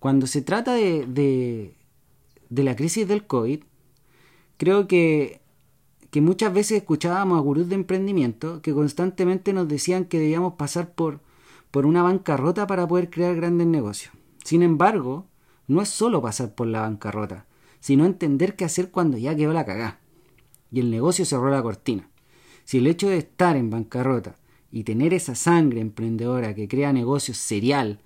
cuando se trata de, de, de la crisis del COVID, creo que, que muchas veces escuchábamos a gurús de emprendimiento que constantemente nos decían que debíamos pasar por, por una bancarrota para poder crear grandes negocios. Sin embargo, no es solo pasar por la bancarrota, sino entender qué hacer cuando ya quedó la cagá y el negocio cerró la cortina. Si el hecho de estar en bancarrota y tener esa sangre emprendedora que crea negocios serial,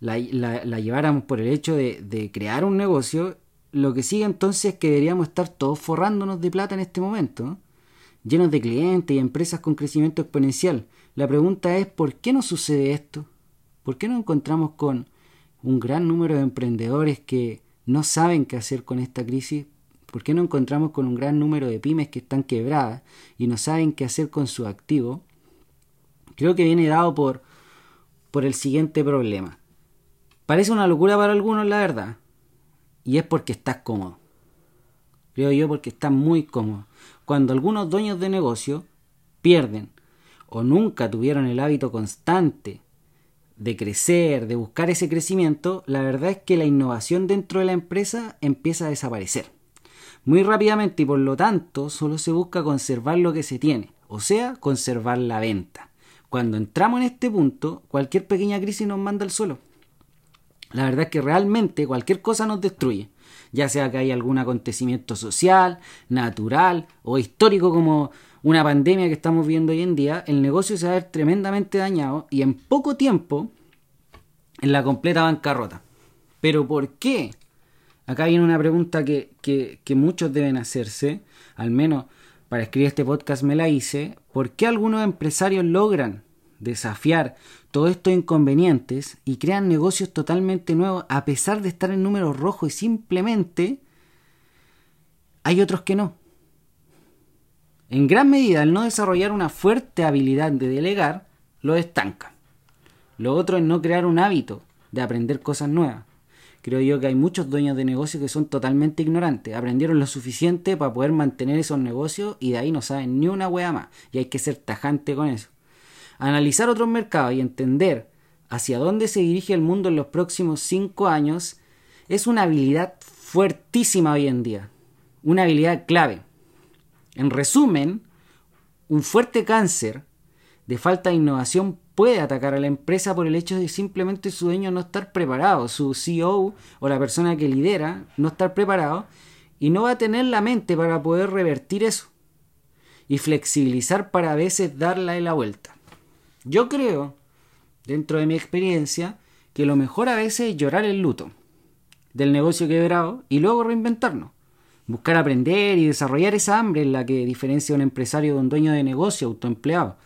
la, lleváramos por el hecho de, de, crear un negocio, lo que sigue entonces es que deberíamos estar todos forrándonos de plata en este momento, llenos de clientes y empresas con crecimiento exponencial. La pregunta es, ¿por qué no sucede esto? ¿Por qué no encontramos con un gran número de emprendedores que no saben qué hacer con esta crisis? ¿Por qué no encontramos con un gran número de pymes que están quebradas y no saben qué hacer con su activo? Creo que viene dado por, por el siguiente problema. Parece una locura para algunos, la verdad. Y es porque estás cómodo. Creo yo porque estás muy cómodo. Cuando algunos dueños de negocio pierden o nunca tuvieron el hábito constante de crecer, de buscar ese crecimiento, la verdad es que la innovación dentro de la empresa empieza a desaparecer. Muy rápidamente y por lo tanto solo se busca conservar lo que se tiene, o sea, conservar la venta. Cuando entramos en este punto, cualquier pequeña crisis nos manda al suelo. La verdad es que realmente cualquier cosa nos destruye, ya sea que haya algún acontecimiento social, natural o histórico como una pandemia que estamos viendo hoy en día, el negocio se va a ver tremendamente dañado y en poco tiempo en la completa bancarrota. ¿Pero por qué? Acá viene una pregunta que, que, que muchos deben hacerse, al menos para escribir este podcast me la hice, ¿por qué algunos empresarios logran desafiar todos estos inconvenientes y crean negocios totalmente nuevos a pesar de estar en números rojos y simplemente hay otros que no? En gran medida, el no desarrollar una fuerte habilidad de delegar lo estanca. Lo otro es no crear un hábito de aprender cosas nuevas. Creo yo que hay muchos dueños de negocios que son totalmente ignorantes. Aprendieron lo suficiente para poder mantener esos negocios y de ahí no saben ni una wea más. Y hay que ser tajante con eso. Analizar otros mercados y entender hacia dónde se dirige el mundo en los próximos cinco años es una habilidad fuertísima hoy en día. Una habilidad clave. En resumen, un fuerte cáncer de falta de innovación puede atacar a la empresa por el hecho de simplemente su dueño no estar preparado, su CEO o la persona que lidera no estar preparado y no va a tener la mente para poder revertir eso y flexibilizar para a veces darle la vuelta. Yo creo, dentro de mi experiencia, que lo mejor a veces es llorar el luto del negocio quebrado y luego reinventarnos. Buscar aprender y desarrollar esa hambre en la que diferencia un empresario de un dueño de negocio autoempleado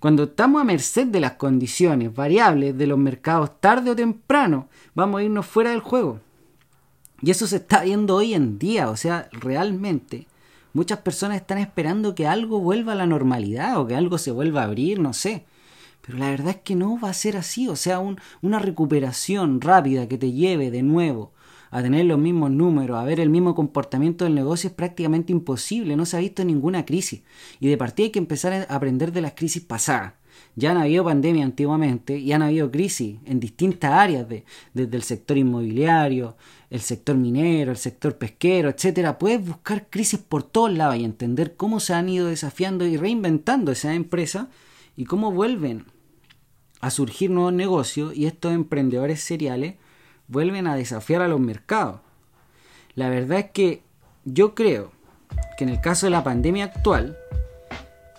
cuando estamos a merced de las condiciones variables de los mercados tarde o temprano, vamos a irnos fuera del juego. Y eso se está viendo hoy en día, o sea, realmente muchas personas están esperando que algo vuelva a la normalidad o que algo se vuelva a abrir, no sé. Pero la verdad es que no va a ser así, o sea, una recuperación rápida que te lleve de nuevo a tener los mismos números, a ver el mismo comportamiento del negocio es prácticamente imposible, no se ha visto ninguna crisis. Y de partida hay que empezar a aprender de las crisis pasadas. Ya han habido pandemia antiguamente y han habido crisis en distintas áreas, de, desde el sector inmobiliario, el sector minero, el sector pesquero, etcétera. Puedes buscar crisis por todos lados y entender cómo se han ido desafiando y reinventando esas empresas y cómo vuelven a surgir nuevos negocios y estos emprendedores seriales vuelven a desafiar a los mercados. La verdad es que yo creo que en el caso de la pandemia actual,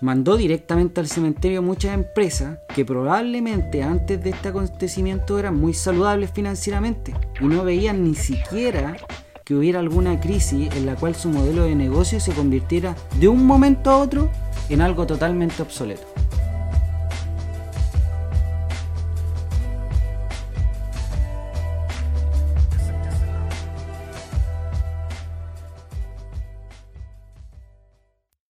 mandó directamente al cementerio muchas empresas que probablemente antes de este acontecimiento eran muy saludables financieramente y no veían ni siquiera que hubiera alguna crisis en la cual su modelo de negocio se convirtiera de un momento a otro en algo totalmente obsoleto.